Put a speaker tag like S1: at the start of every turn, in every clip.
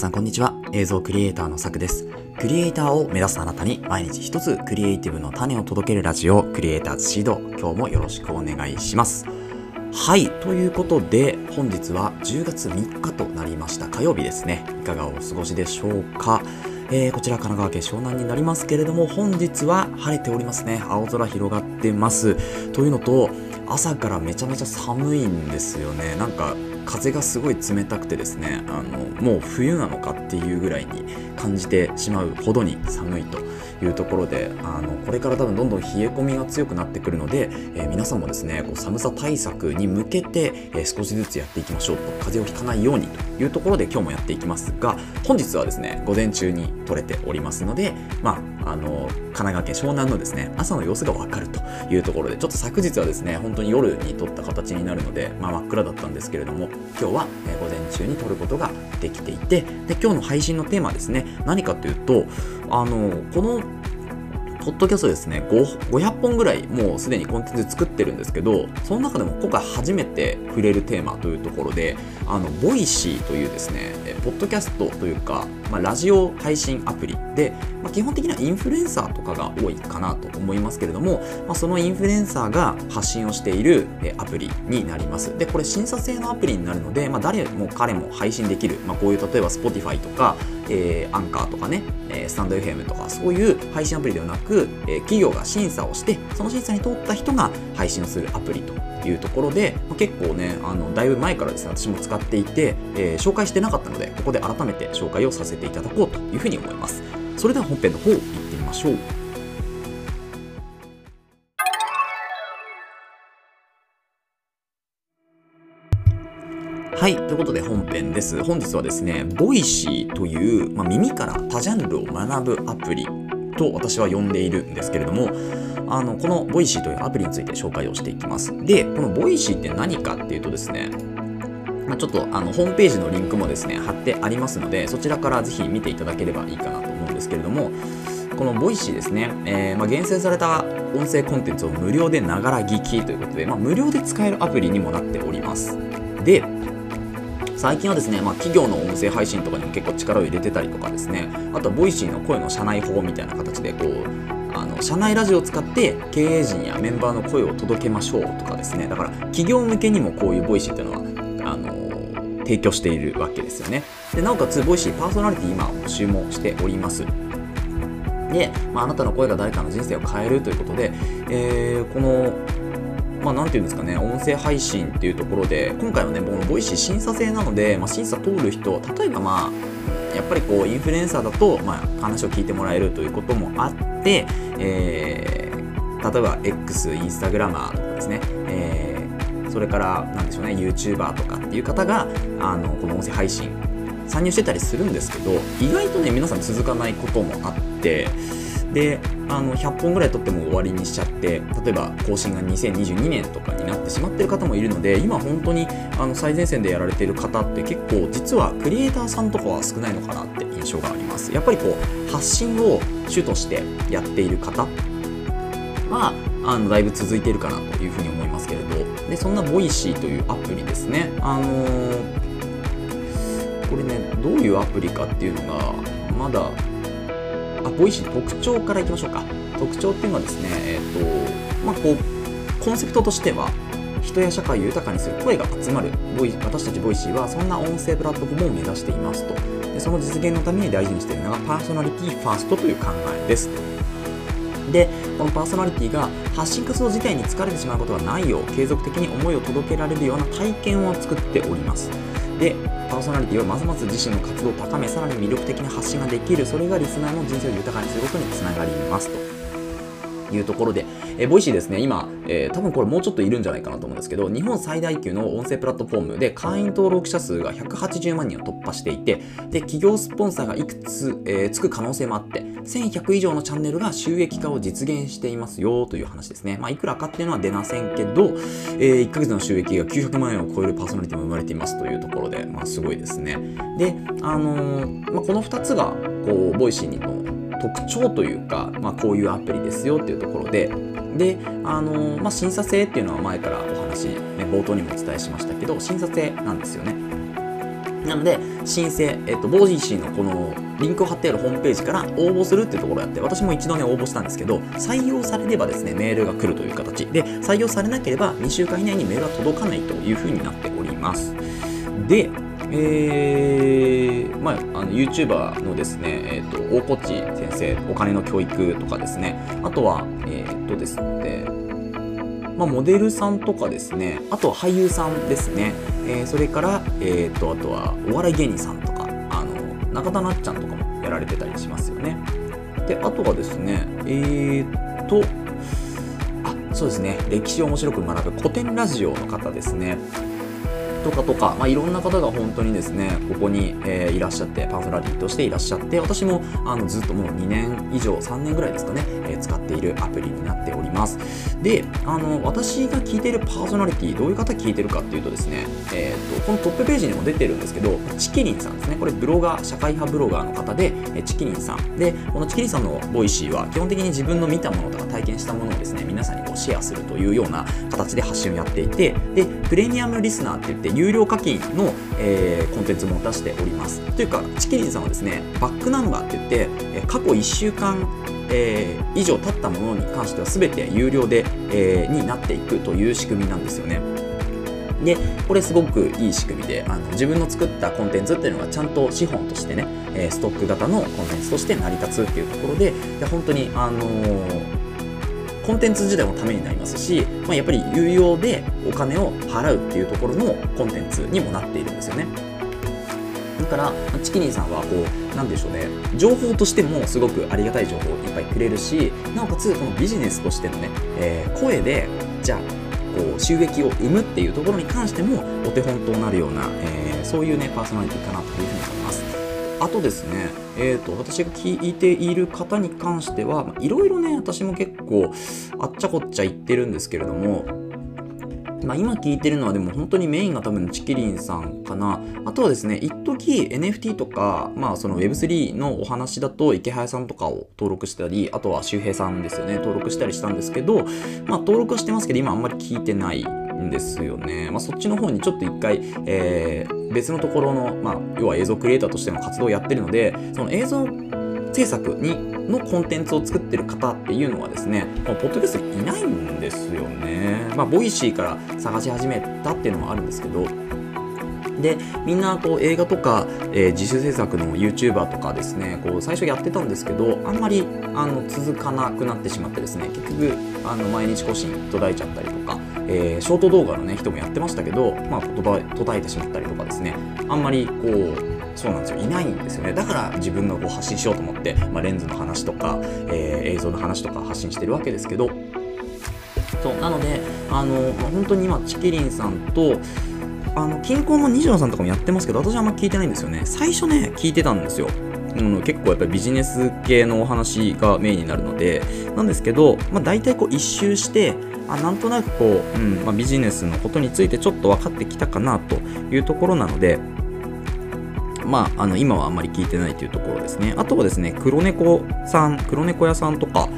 S1: さんこんにちは。映像クリエイターのさくです。クリエイターを目指すあなたに毎日一つクリエイティブの種を届けるラジオ、クリエイターズシード。今日もよろしくお願いします。はい。ということで、本日は10月3日となりました火曜日ですね。いかがお過ごしでしょうか。えー、こちら神奈川県湘南になりますけれども、本日は晴れておりますね。青空広がってます。というのと、朝からめちゃめちゃ寒いんですよね。なんか、風がすごい冷たくてですねあのもう冬なのかっていうぐらいに感じてしまうほどに寒いというところであのこれから多分どんどん冷え込みが強くなってくるので、えー、皆さんもですねこう寒さ対策に向けて、えー、少しずつやっていきましょうと。風邪をひかないようにというところで今日もやっていきますが本日はですね午前中に撮れておりますのでまああの神奈川県湘南のですね朝の様子がわかるというところでちょっと昨日はですね本当に夜に撮った形になるので、まあ、真っ暗だったんですけれども今日は、え、午前中に撮ることができていてで今日の配信のテーマはですね何かというとあのこのポッドキャストですね500本ぐらいもうすでにコンテンツ作ってるんですけどその中でも今回初めて触れるテーマというところであの Voicy というですねポッドキャストというか、まあ、ラジオ配信アプリで、まあ、基本的にはインフルエンサーとかが多いかなと思いますけれども、まあ、そのインフルエンサーが発信をしているアプリになります。でこれ審査制のアプリになるので、まあ、誰も彼も配信できる、まあ、こういう例えば Spotify とかえー、アンカーとかね、えー、スタンド FM とかそういう配信アプリではなく、えー、企業が審査をしてその審査に通った人が配信をするアプリというところで、まあ、結構ねあのだいぶ前からですね私も使っっていて、えー、紹介してなかったのでここで改めて紹介をさせていただこうというふうに思いますそれでは本編の方行ってみましょうはい。ということで本編です。本日はですね、 Voicy という、まあ、耳から多ジャンルを学ぶアプリと私は呼んでいるんですけれども、あの、この Voicy というアプリについて紹介をしていきます。で、この Voicy って何かっていうとですね、まあ、ちょっとあのホームページのリンクもですね、貼ってありますので、そちらからぜひ見ていただければいいかなと思うんですけれども、この Voicy ですね、えー、まあ、厳選された音声コンテンツを無料でながら聞きということで、まあ、無料で使えるアプリにもなっております。で、最近はですね、まあ、企業の音声配信とかにも結構力を入れてたりとかですねあとは Voicy の声の社内報みたいな形でこうあの社内ラジオを使って経営陣やメンバーの声を届けましょうとかですねだから企業向けにもこういう Voicy っていうのは提供しているわけですよね。でなおかつ Voicy パーソナリティ今募集もしております。で、まあ、あなたの声が誰かの人生を変えるということで、えー、このまあ、なんていうんですかね、音声配信っていうところで、今回はね、この Voicy 審査制なので、まあ、審査通る人、例えばまあ、やっぱりこう、インフルエンサーだと、まあ、話を聞いてもらえるということもあって、えー、例えば X、インスタグラマーとかですね、えー、それから、なんでしょうね、YouTuber とかっていう方が、あの、この音声配信、参入してたりするんですけど、意外とね、皆さん続かないこともあって、であの100本ぐらい撮っても終わりにしちゃって例えば更新が2022年とかになってしまってる方もいるので今本当にあの最前線でやられてる方って結構実はクリエイターさんとかは少ないのかなって印象があります。やっぱりこう発信を主としてやっている方はあのだいぶ続いているかなというふうに思いますけれどでそんな Voicy というアプリですね。あのーこれねどういうアプリかっていうのがまだあボイシー特徴からいきましょうか。特徴っていうのはですねえっ、ー、とまあこうコンセプトとしては人や社会を豊かにする声が集まる。ボイ私たちボイシーはそんな音声プラットフォームを目指していますと。でその実現のために大事にしているのがパーソナリティファーストという考えです。でこのパーソナリティが発信活動自体に疲れてしまうことがないよう継続的に思いを届けられるような体験を作っております。でパーソナリティはますます自身の活動を高めさらに魅力的な発信ができるそれがリスナーの人生を豊かにすることにつながりますと。いうところで、えー、ボイシーですね、今、えー、多分これもうちょっといるんじゃないかなと思うんですけど、日本最大級の音声プラットフォームで会員登録者数が180万人を突破していて、で、企業スポンサーがいくつ、えー、つく可能性もあって、1100以上のチャンネルが収益化を実現していますよという話ですね。まあ、いくらかっていうのは出ませんけど、えー、1ヶ月の収益が900万円を超えるパーソナリティも生まれていますというところで、まあ、すごいですね。で、あの、まあ、この2つが、こう、ボイシーにの特徴というか、まあ、こういうアプリですよっていうところでであの、まあ、審査制っていうのは前からお話、ね、冒頭にもお伝えしましたけど審査制なんですよね。なので、申請、えっと、ボージーシーのこのリンクを貼ってあるホームページから応募するっていうところをやって、私も一度ね、応募したんですけど、採用されればですね、メールが来るという形で、採用されなければ2週間以内にメールが届かないというふうになっております。で、えー、まあ、あの YouTuber のですね、えーと、大河内先生、お金の教育とかですね、あとは、えっ、ー、とですね、まあ、モデルさんとかですね、あとは俳優さんですね、えー、それから、えーと、あとはお笑い芸人さんとかあの中田なっちゃんとかもやられてたりしますよね。であとはですねえー、っとあそうですね。歴史を面白く学ぶ古典ラジオの方ですね。とかとか、まあ、いろんな方が本当にですねここに、えー、いらっしゃってパーソナリティとしていらっしゃって私もあのずっともう2年以上3年ぐらいですかね、えー、使っているアプリになっております。であの私が聞いているパーソナリティどういう方聞いてるかっていうとですね、えーと、このトップページにも出てるんですけどチキリンさんですね。これブロガー社会派ブロガーの方で、えチキリンさん。でこのチキリンさんのボイシーは基本的に自分の見たものとか体験したものをですね皆さんにこうシェアするというような形で発信をやっていてでプレミアムリスナーって言って有料課金の、えー、コンテンツも出しております。というか、チキリンさんはですね、バックナンバーって言って、過去1週間、えー、以上経ったものに関しては全て有料で、えー、になっていくという仕組みなんですよね。で、これすごくいい仕組みで、あの自分の作ったコンテンツっていうのがちゃんと資本としてね、えストック型のコンテンツとして成り立つっていうところで、で本当に、あのーコンテンツ自体もためになりますし、まあ、やっぱり有料でお金を払うっていうところのコンテンツにもなっているんですよね。だから、チキニーさんはこう、なんでしょうね、情報としてもすごくありがたい情報をいっぱいくれるし、なおかつこのビジネスとしてのね、えー、声で、じゃあ、こう収益を生むっていうところに関してもお手本となるような、えー、そういうねパーソナリティかなというふうに思います。あとですね、えーと、私が聞いている方に関してはいろいろね私も結構あっちゃこっちゃ言ってるんですけれどもまあ、今聞いてるのはでも本当にメインが多分チキリンさんかな。あとはですね、一時 NFT とか、まあその Web3 のお話だと池早さんとかを登録したり、あとは周平さんですよね、登録したりしたんですけど、まあ登録はしてますけど今あんまり聞いてないんですよね。まあそっちの方にちょっと一回、えー、別のところの、まあ要は映像クリエイターとしての活動をやってるので、その映像制作にのコンテンツを作ってる方っていうのはですね、もうポッドキャストいないんですよね。まあ、ボイシーから探し始めたっていうのもあるんですけど、でみんなこう映画とか、えー、自主制作の YouTuber とかですねこう最初やってたんですけどあんまりあの続かなくなってしまってですね結局あの毎日更新途絶えちゃったりとか、えー、ショート動画の、ね、人もやってましたけど、まあ、途絶えてしまったりとかですね。あんまりこうそうなんですよ。いないんですよね。だから自分がこう発信しようと思って、まあ、レンズの話とか、えー、映像の話とか発信してるわけですけど。そうなのであの、まあ、本当に今チキリンさんとあの近郊の西野さんとかもやってますけど私はあんま聞いてないんですよね。最初ね聞いてたんですよ。うん、結構やっぱりビジネス系のお話がメインになるのでなんですけど、まあ、大体こう一周してあなんとなくこう、うんまあ、ビジネスのことについてちょっと分かってきたかなというところなのでまあ、あの今はあんまり聞いてないというところですね。あとはですね、黒猫さん、黒猫屋さんとか、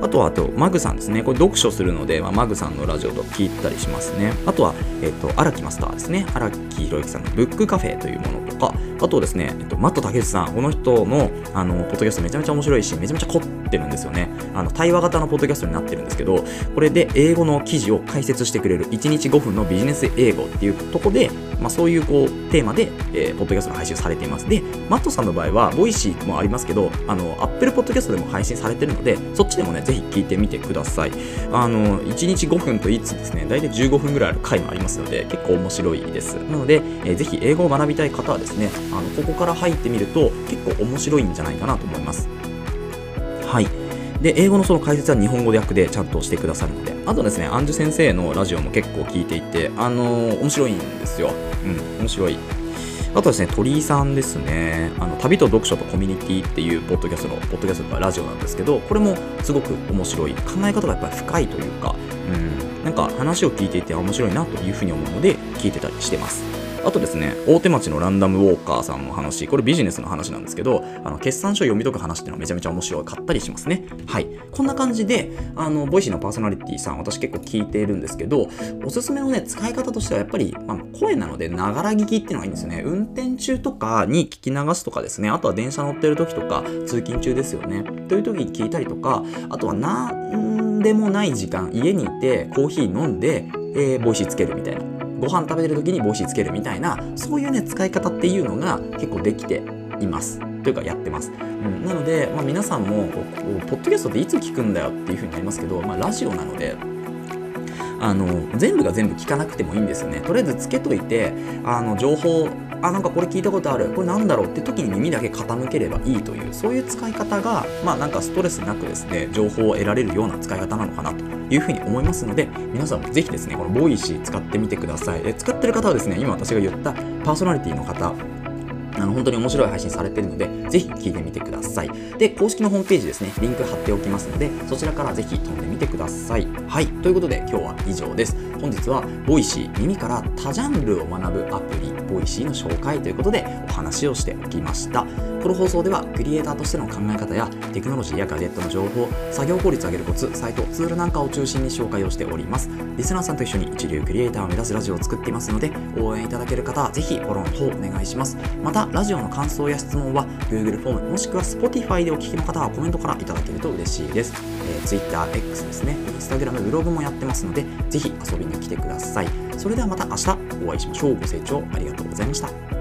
S1: あとは、あと、マグさんですね。これ読書するので、まあ、マグさんのラジオと聞いたりしますね。あとは、えっ、と、荒木マスターですね。荒木宏之さんのブックカフェというものか、あとですね、えっと、マット竹内さん、この人の、あの、ポッドキャストめちゃめちゃ面白いし、めちゃめちゃ凝ってるんですよね。あの、対話型のポッドキャストになってるんですけど、これで英語の記事を解説してくれる、1日5分のビジネス英語っていうとこで、まあ、そういうこう、テーマで、えー、ポッドキャストが配信されています。で、マットさんの場合は、ボイシーもありますけど、あの、アップルポッドキャストでも配信されてるので、そっちでもね、ぜひ聞いてみてください。あの、1日5分と言いつつですね、大体15分ぐらいある回もありますので、結構面白いです。なので、えー、ぜひ英語を学びたい方はですね、あの、ここから入ってみると結構面白いんじゃないかなと思います。はい。で、英語のその解説は日本語で訳でちゃんとしてくださるので、あとですね、アンジュ先生のラジオも結構聞いていて、あのー、面白いんですよ。うん、面白い。あとですね、鳥居さんですね、あの旅と読書とコミュニティっていうポッドキャストの、ポッドキャストとかラジオなんですけど、これもすごく面白い。考え方がやっぱり深いというか、うん、なんか話を聞いていて面白いなというふうに思うので、聞いてたりしてます。あとですね、大手町のランダムウォーカーさんの話、これビジネスの話なんですけど、あの決算書読み解く話っていうのはめちゃめちゃ面白かったりしますね。はい。こんな感じで、あの、ボイシーのパーソナリティさん、私結構聞いているんですけど、おすすめのね、使い方としてはやっぱり、まあ、声なので、ながら聞きっていうのがいいんですよね。運転中とかに聞き流すとかですね、あとは電車乗ってる時とか、通勤中ですよね。という時に聞いたりとか、あとはなんでもない時間、家にいてコーヒー飲んで、えー、ボイシーつけるみたいな。ご飯食べてる時にボイシーつけるみたいなそういうね使い方っていうのが結構できています。というかやってます、うん、なので、まあ、皆さんもこうポッドキャストっていつ聞くんだよっていう風になりますけど、まあ、ラジオなのであの全部が全部聞かなくてもいいんですよね。とりあえずつけといてあの情報あなんかこれ聞いたことある。これなんだろうって時に耳だけ傾ければいいというそういう使い方がまあなんかストレスなくですね情報を得られるような使い方なのかなというふうに思いますので皆さんもぜひですねこのボイシー使ってみてください。え使ってる方はですね今私が言ったパーソナリティの方あの本当に面白い配信されているので、ぜひ聞いてみてください。で、公式のホームページですね、リンク貼っておきますので、そちらからぜひ飛んでみてください。はい、ということで今日は以上です。本日はボイシー耳から多ジャンルを学ぶアプリボイシーの紹介ということでお話をしておきましたこの放送ではクリエイターとしての考え方やテクノロジーやガジェットの情報作業効率を上げるコツサイトツールなんかを中心に紹介をしておりますリスナーさんと一緒に一流クリエイターを目指すラジオを作っていますので応援いただける方はぜひフォローの方お願いしますまたラジオの感想や質問は Google フォームもしくは Spotify でお聞きの方はコメントからいただけると嬉しいです、えー、TwitterX ですね Instagram ブログもやってますのでぜひ遊びに来てください。それではまた明日お会いしましょう。ご清聴ありがとうございました。